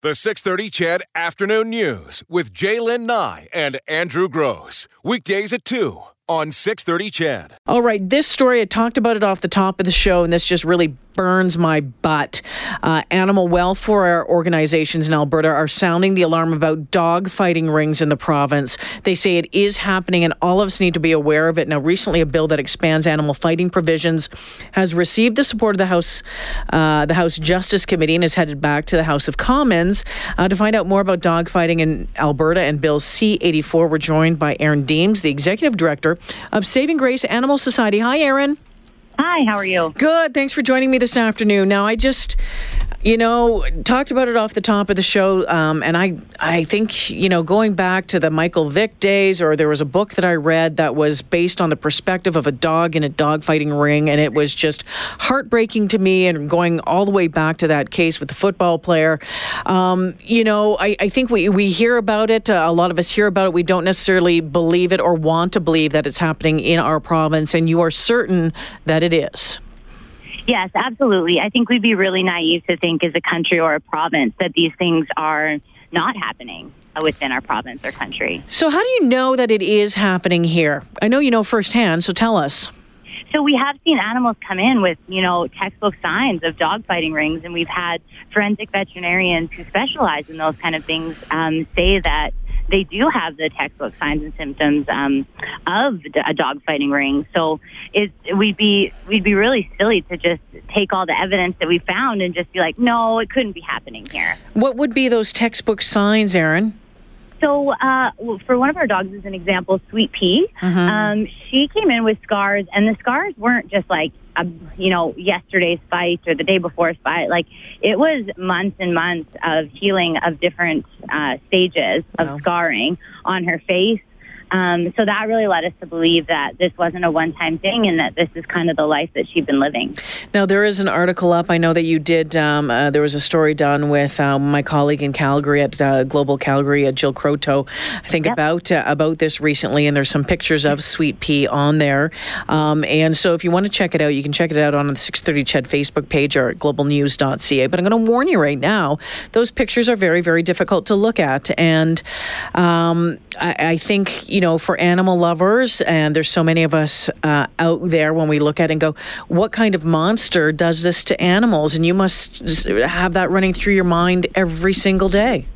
The 630 CHED Afternoon News with J'lyn Nye and Andrew Grose. Weekdays at 2 on 630 CHED. All right, this story, I talked about it off the top of the show, and this just really burns my butt. Uh, animal welfare organizations in Alberta are sounding the alarm about dog fighting rings in the province. They say it is happening, and all of us need to be aware of it. Now, recently, a bill that expands animal fighting provisions has received the support of the House, uh, the House Justice Committee, and is headed back to the House of Commons uh, to find out more about dog fighting in Alberta and Bill C-84. We're joined by Erin Deems, the executive director of Saving Grace Animal Society. Hi, Erin. Hi, how are you? Good. Thanks for joining me this afternoon. Now, I just, you know, talked about it off the top of the show, um, and I, I think, you know, going back to the Michael Vick days, or there was a book that I read that was based on the perspective of a dog in a dogfighting ring, and it was just heartbreaking to me. And going all the way back to that case with the football player, um, you know, I, I think we we hear about it. Uh, a lot of us hear about it. We don't necessarily believe it or want to believe that it's happening in our province, and you are certain that it is. Yes, absolutely. I think we'd be really naive to think as a country or a province that these things are not happening within our province or country. So, how do you know that it is happening here? I know you know firsthand, so tell us. So we have seen animals come in with, you know, textbook signs of dog fighting rings, and we've had forensic veterinarians who specialize in those kind of things um, say that they do have the textbook signs and symptoms um, of a dog fighting ring. So it we'd be we'd be really silly to just take all the evidence that we found and just be like, no, it couldn't be happening here. What would be those textbook signs, Erin? So, uh, for one of our dogs, as an example, Sweet Pea, mm-hmm. um, she came in with scars, and the scars weren't just like, a, you know, yesterday's fight or the day before's fight. Like, it was months and months of healing of different uh, stages of wow. scarring on her face um, so that really led us to believe that this wasn't a one-time thing and that this is kind of the life that she'd been living. Now, there is an article up. I know that you did, um, uh, there was a story done with um, my colleague in Calgary at uh, Global Calgary, at Jill Croteau, I think yep. about uh, about this recently, and there's some pictures of Sweet Pea on there. Um, and so if you want to check it out, you can check it out on the 630 CHED Facebook page or at globalnews.ca. But I'm going to warn you right now, those pictures are very, very difficult to look at. And um, I, I think, you know, for animal lovers, and there's so many of us uh, out there when we look at it and go, what kind of monster does this to animals? And you must have that running through your mind every single day.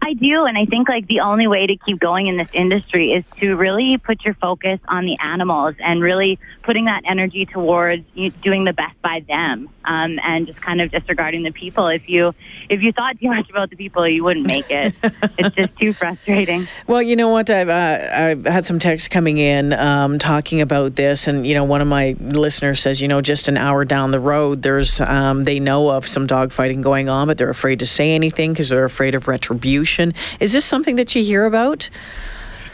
I do, and I think like the only way to keep going in this industry is to really put your focus on the animals and really putting that energy towards doing the best by them, um, and just kind of disregarding the people. If you if you thought too much about the people, you wouldn't make it. it's just too frustrating. Well, you know what? I've uh, I've had some texts coming in um, talking about this, and you know, one of my listeners says, you know, just an hour down the road, there's um, they know of some dog fighting going on, but they're afraid to say anything because they're afraid of retribution. Is this something that you hear about?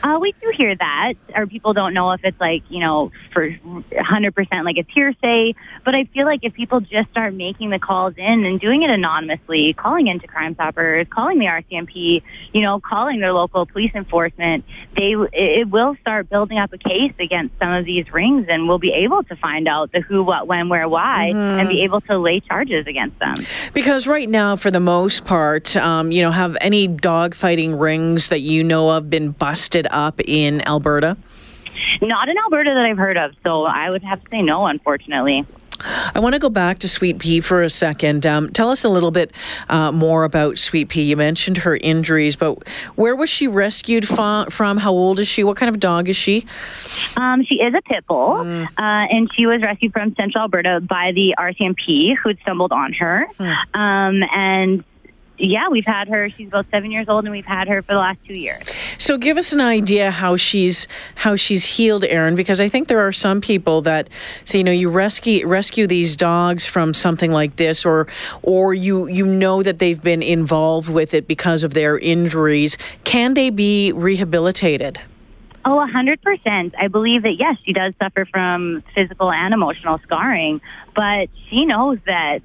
Uh, we do hear that, or people don't know if it's like, you know, for 100% like it's hearsay. But I feel like if people just start making the calls in and doing it anonymously, calling into Crime Stoppers, calling the RCMP, you know, calling their local police enforcement, they it will start building up a case against some of these rings, and we'll be able to find out the who, what, when, where, why, mm-hmm. and be able to lay charges against them. Because right now, for the most part, um, you know, have any dog fighting rings that you know of been busted up in Alberta? Not in Alberta that I've heard of, so I would have to say no, unfortunately. I want to go back to Sweet Pea for a second. Um, tell us a little bit uh, more about Sweet Pea. You mentioned her injuries, but where was she rescued from? How old is she? What kind of dog is she? Um, she is a pit bull, mm. uh, and she was rescued from Central Alberta by the RCMP, who had stumbled on her. Mm. Um, and yeah, we've had her. She's about seven years old, and we've had her for the last two years. So, give us an idea how she's how she's healed, Erin, because I think there are some people that say, you know, you rescue rescue these dogs from something like this, or or you you know that they've been involved with it because of their injuries. Can they be rehabilitated? Oh, a hundred percent. I believe that yes, she does suffer from physical and emotional scarring, but she knows that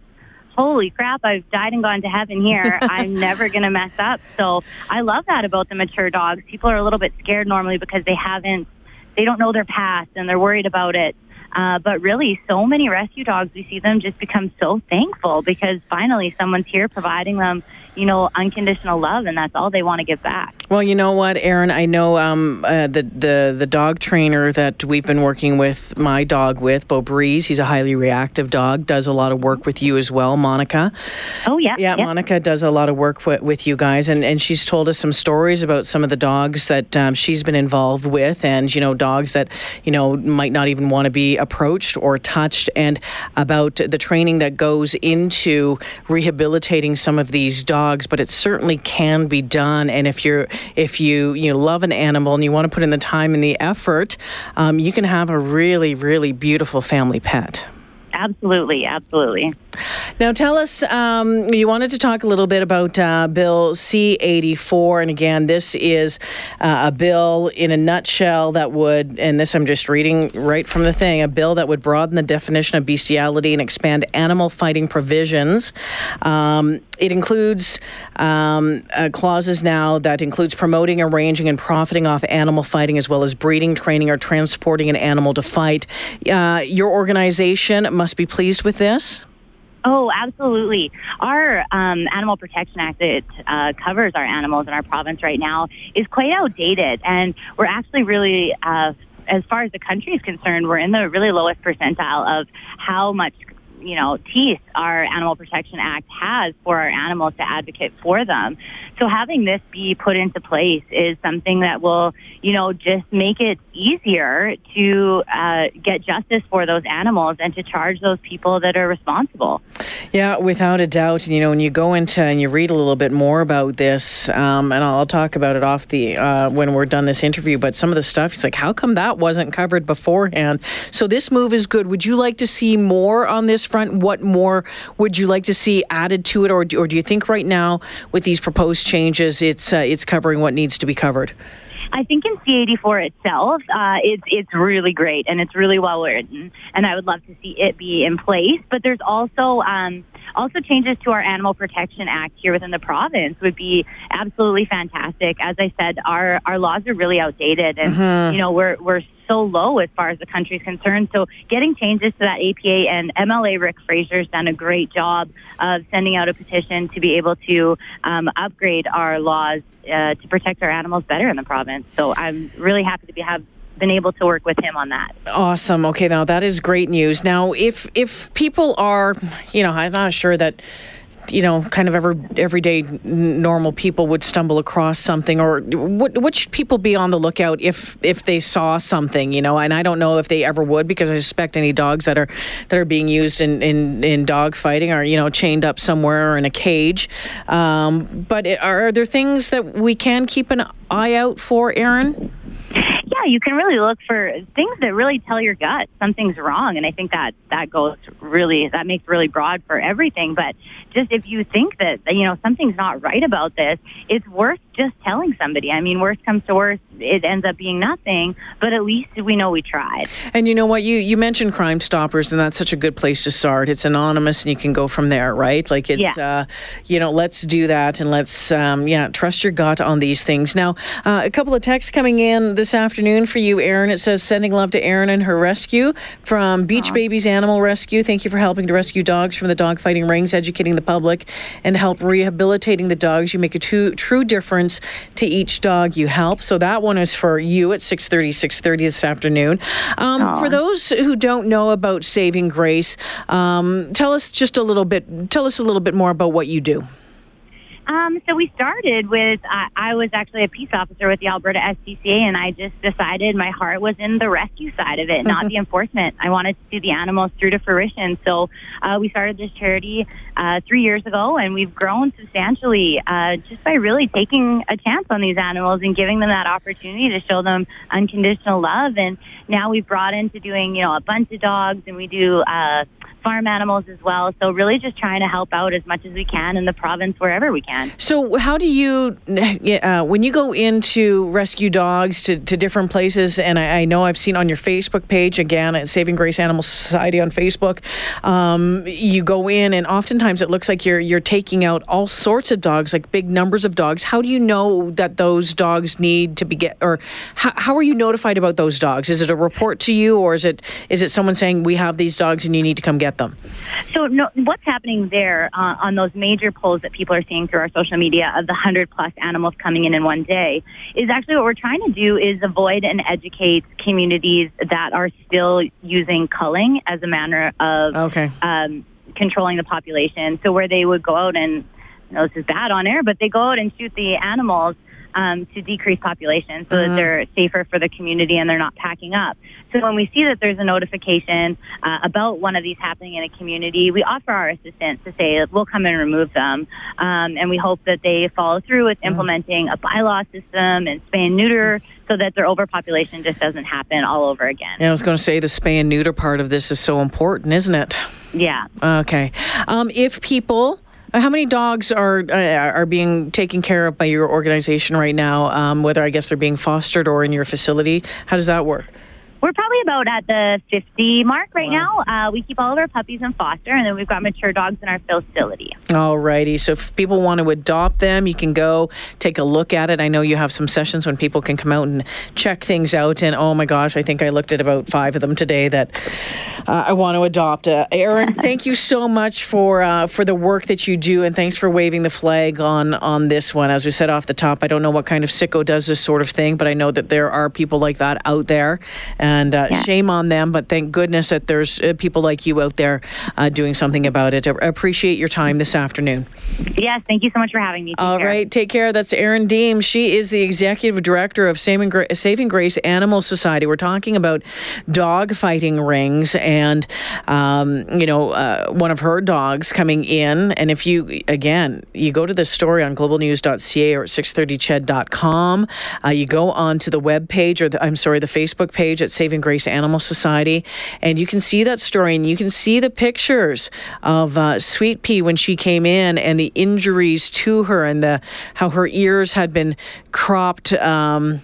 holy crap, I've died and gone to heaven here. I'm never going to mess up. So I love that about the mature dogs. People are a little bit scared normally because they haven't, they don't know their past and they're worried about it. Uh, but really, so many rescue dogs, we see them just become so thankful because finally someone's here providing them you know, unconditional love, and that's all they want to give back. Well, you know what, Erin, I know um, uh, the the the dog trainer that we've been working with my dog with, Bo Breeze. He's a highly reactive dog. Does a lot of work with you as well, Monica. Oh yeah, yeah. yeah. Monica does a lot of work with, with you guys, and and she's told us some stories about some of the dogs that um, she's been involved with, and you know, dogs that you know might not even want to be approached or touched, and about the training that goes into rehabilitating some of these dogs but it certainly can be done. And if you're if you you love an animal and you want to put in the time and the effort, um, you can have a really really beautiful family pet. Absolutely, absolutely. Now, tell us, um, you wanted to talk a little bit about uh, Bill C 84. And again, this is uh, a bill in a nutshell that would, and this I'm just reading right from the thing, a bill that would broaden the definition of bestiality and expand animal fighting provisions. Um, it includes um, uh, clauses now that includes promoting, arranging, and profiting off animal fighting, as well as breeding, training, or transporting an animal to fight. Uh, your organization must be pleased with this. Oh, absolutely. Our um, Animal Protection Act that uh, covers our animals in our province right now is quite outdated, and we're actually really, uh, as far as the country is concerned, we're in the really lowest percentile of how much you know, teeth our Animal Protection Act has for our animals to advocate for them. So having this be put into place is something that will, you know, just make it easier to uh, get justice for those animals and to charge those people that are responsible. Yeah, without a doubt. And, you know, when you go into and you read a little bit more about this, um, and I'll talk about it off the uh, when we're done this interview, but some of the stuff, it's like, how come that wasn't covered beforehand? So this move is good. Would you like to see more on this front? What more would you like to see added to it, or do, or do you think right now with these proposed changes, it's uh, it's covering what needs to be covered? I think in C84 itself, uh, it's it's really great and it's really well written, and I would love to see it be in place. But there's also um, also changes to our Animal Protection Act here within the province would be absolutely fantastic. As I said, our our laws are really outdated, and mm-hmm. you know we're we're so low as far as the country is concerned. So getting changes to that APA and MLA Rick Fraser's done a great job of sending out a petition to be able to um, upgrade our laws uh, to protect our animals better in the province. So I'm really happy to be have been able to work with him on that. Awesome. Okay, now that is great news. Now, if if people are, you know, I'm not sure that you know, kind of every everyday normal people would stumble across something, or what, what should people be on the lookout if if they saw something, you know? And I don't know if they ever would because I suspect any dogs that are that are being used in in, in dog fighting are you know chained up somewhere or in a cage. Um, but are there things that we can keep an eye out for, Erin? Yeah, you can really look for things that really tell your gut something's wrong. And I think that that goes really, that makes really broad for everything. But just if you think that, you know, something's not right about this, it's worth just telling somebody. I mean, worst comes to worst, it ends up being nothing, but at least we know we tried. And you know what? You you mentioned Crime Stoppers, and that's such a good place to start. It's anonymous, and you can go from there, right? Like it's, yeah. uh, you know, let's do that, and let's, um, yeah, trust your gut on these things. Now, uh, a couple of texts coming in this afternoon for you, Erin. It says sending love to Erin and her rescue from Beach Aww. Babies Animal Rescue. Thank you for helping to rescue dogs from the dog fighting rings, educating the public, and help rehabilitating the dogs. You make a true true difference to each dog you help. So that one is for you at 6.30, 6.30 this afternoon. Um, for those who don't know about Saving Grace, um, tell us just a little bit, tell us a little bit more about what you do. Um, so we started with, uh, I was actually a peace officer with the Alberta SPCA, and I just decided my heart was in the rescue side of it, not the enforcement. I wanted to see the animals through to fruition. So uh, we started this charity uh, three years ago, and we've grown substantially uh, just by really taking a chance on these animals and giving them that opportunity to show them unconditional love. And now we've brought into doing, you know, a bunch of dogs, and we do uh, farm animals as well. So really just trying to help out as much as we can in the province wherever we can. So how do you, uh, when you go into rescue dogs to, to different places, and I, I, know I've seen on your Facebook page, again, at Saving Grace Animal Society on Facebook, um, you go in and oftentimes it looks like you're, you're taking out all sorts of dogs, like big numbers of dogs. How do you know that those dogs need to be get, or how, how are you notified about those dogs? Is it a report to you or is it, is it someone saying we have these dogs and you need to come get get them? So, no, what's happening there uh, on those major polls that people are seeing through our social media of the 100 plus animals coming in in one day is actually what we're trying to do is avoid and educate communities that are still using culling as a manner of okay. um, controlling the population. So, where they would go out and, you know, this is bad on air, but they go out and shoot the animals um, to decrease population so mm-hmm. that they're safer for the community and they're not packing up. So when we see that there's a notification uh, about one of these happening in a community, we offer our assistance to say we'll come and remove them. Um, and we hope that they follow through with mm-hmm. implementing a bylaw system and spay and neuter so that their overpopulation just doesn't happen all over again. Yeah, I was going to say the spay and neuter part of this is so important, isn't it? Yeah. Okay. Um, if people how many dogs are uh, are being taken care of by your organization right now? Um, whether I guess they're being fostered or in your facility, how does that work? We're probably about at the 50 mark right wow. now. Uh, we keep all of our puppies in foster, and then we've got mature dogs in our facility. All righty. So if people want to adopt them, you can go take a look at it. I know you have some sessions when people can come out and check things out. And oh my gosh, I think I looked at about five of them today that uh, I want to adopt. Uh, Erin, thank you so much for uh, for the work that you do, and thanks for waving the flag on on this one. As we said off the top, I don't know what kind of sicko does this sort of thing, but I know that there are people like that out there and uh, yeah. shame on them. But thank goodness that there's uh, people like you out there uh, doing something about it. I appreciate your time this afternoon. Yes, thank you so much for having me. Take All care. right, take care. That's Erin Deem. She is the executive director of Saving, Gra- Saving Grace Animal Society. We're talking about dog fighting rings and, um, you know, uh, one of her dogs coming in. And if you, again, you go to the story on globalnews.ca or at 630ched.com, uh, you go on to the web page or the, I'm sorry, the Facebook page at Saving Grace Animal Society, and you can see that story and you can see the pictures of uh, Sweet Pea when she came in and the injuries to her and the how her ears had been cropped. Um,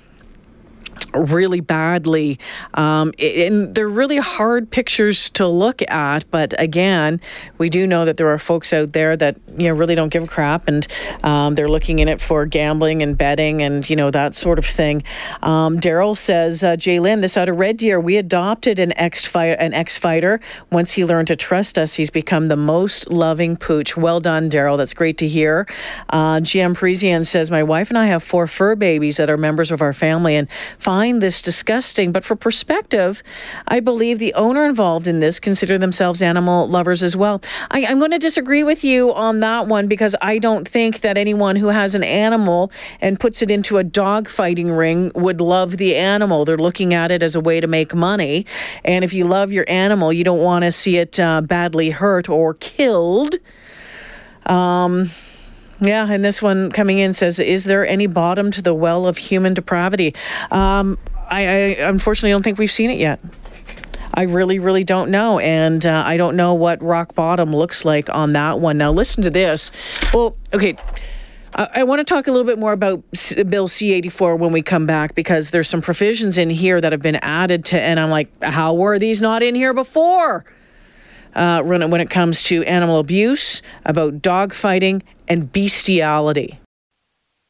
really badly. Um, and they're really hard pictures to look at. But again, we do know that there are folks out there that you know really don't give a crap, and um, they're looking in it for gambling and betting and you know that sort of thing. Um, Daryl says, uh, J'lyn, this out of Red Deer, we adopted an ex. An fighter. Once he learned to trust us, he's become the most loving pooch. Well done, Daryl. That's great to hear. Uh, GM Parisian says, my wife and I have four fur babies that are members of our family, and find this disgusting, but for perspective, I believe the owner involved in this consider themselves animal lovers as well. I, am going to disagree with you on that one because I don't think that anyone who has an animal and puts it into a dog fighting ring would love the animal. They're looking at it as a way to make money. And if you love your animal, you don't want to see it uh, badly hurt or killed. Um, yeah, and this one coming in says, "Is there any bottom to the well of human depravity?" Um, I, I unfortunately don't think we've seen it yet. I really, really don't know. And uh, I don't know what rock bottom looks like on that one. Now, listen to this. Well, okay. I, want to talk a little bit more about Bill C 84 when we come back because there's some provisions in here that have been added to, and I'm like, how were these not in here before? Uh, when it comes to animal abuse, about dog fighting, and bestiality.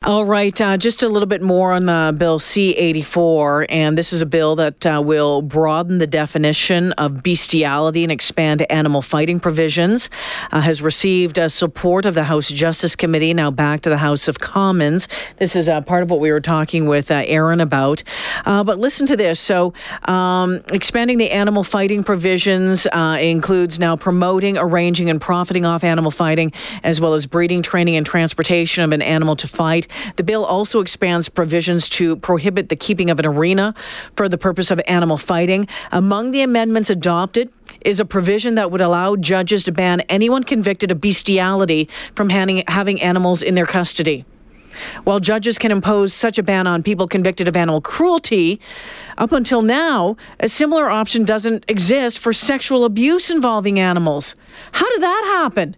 All right, uh, just a little bit more on the Bill C 84. And this is a bill that uh, will broaden the definition of bestiality and expand animal fighting provisions. Uh, has received uh, support of the House Justice Committee, now back to the House of Commons. This is uh, part of what we were talking with uh, Erin about. but listen to this. So, um, expanding the animal fighting provisions includes now promoting, arranging, and profiting off animal fighting, as well as breeding, training, and transportation of an animal to fight. The bill also expands provisions to prohibit the keeping of an arena for the purpose of animal fighting. Among the amendments adopted is a provision that would allow judges to ban anyone convicted of bestiality from having animals in their custody. While judges can impose such a ban on people convicted of animal cruelty, up until now, a similar option doesn't exist for sexual abuse involving animals. How did that happen?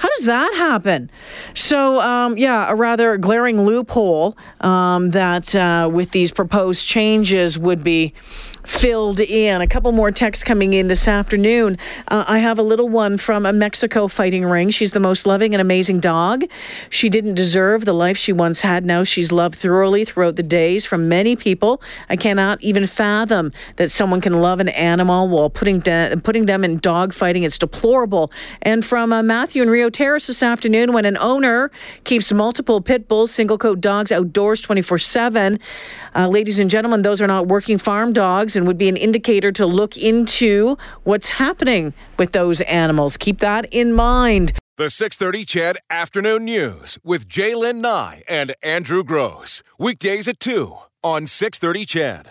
How does that happen? So, um, yeah, a rather glaring loophole um, that uh, with these proposed changes would be filled in. A couple more texts coming in this afternoon. Uh, I have a little one from a Mexico fighting ring. She's the most loving and amazing dog. She didn't deserve the life she once had. Now she's loved thoroughly throughout the days from many people. I cannot even fathom that someone can love an animal while putting de- putting them in dog fighting. It's deplorable. And from uh, Matthew in Rio Terrace this afternoon, when an owner keeps multiple pit bulls, single coat dogs outdoors 24 uh, 7, ladies and gentlemen, those are not working farm dogs and would be an indicator to look into what's happening with those animals. Keep that in mind. The 630 CHED Afternoon News with J'lyn Nye and Andrew Grose. Weekdays at 2 on 630 CHED.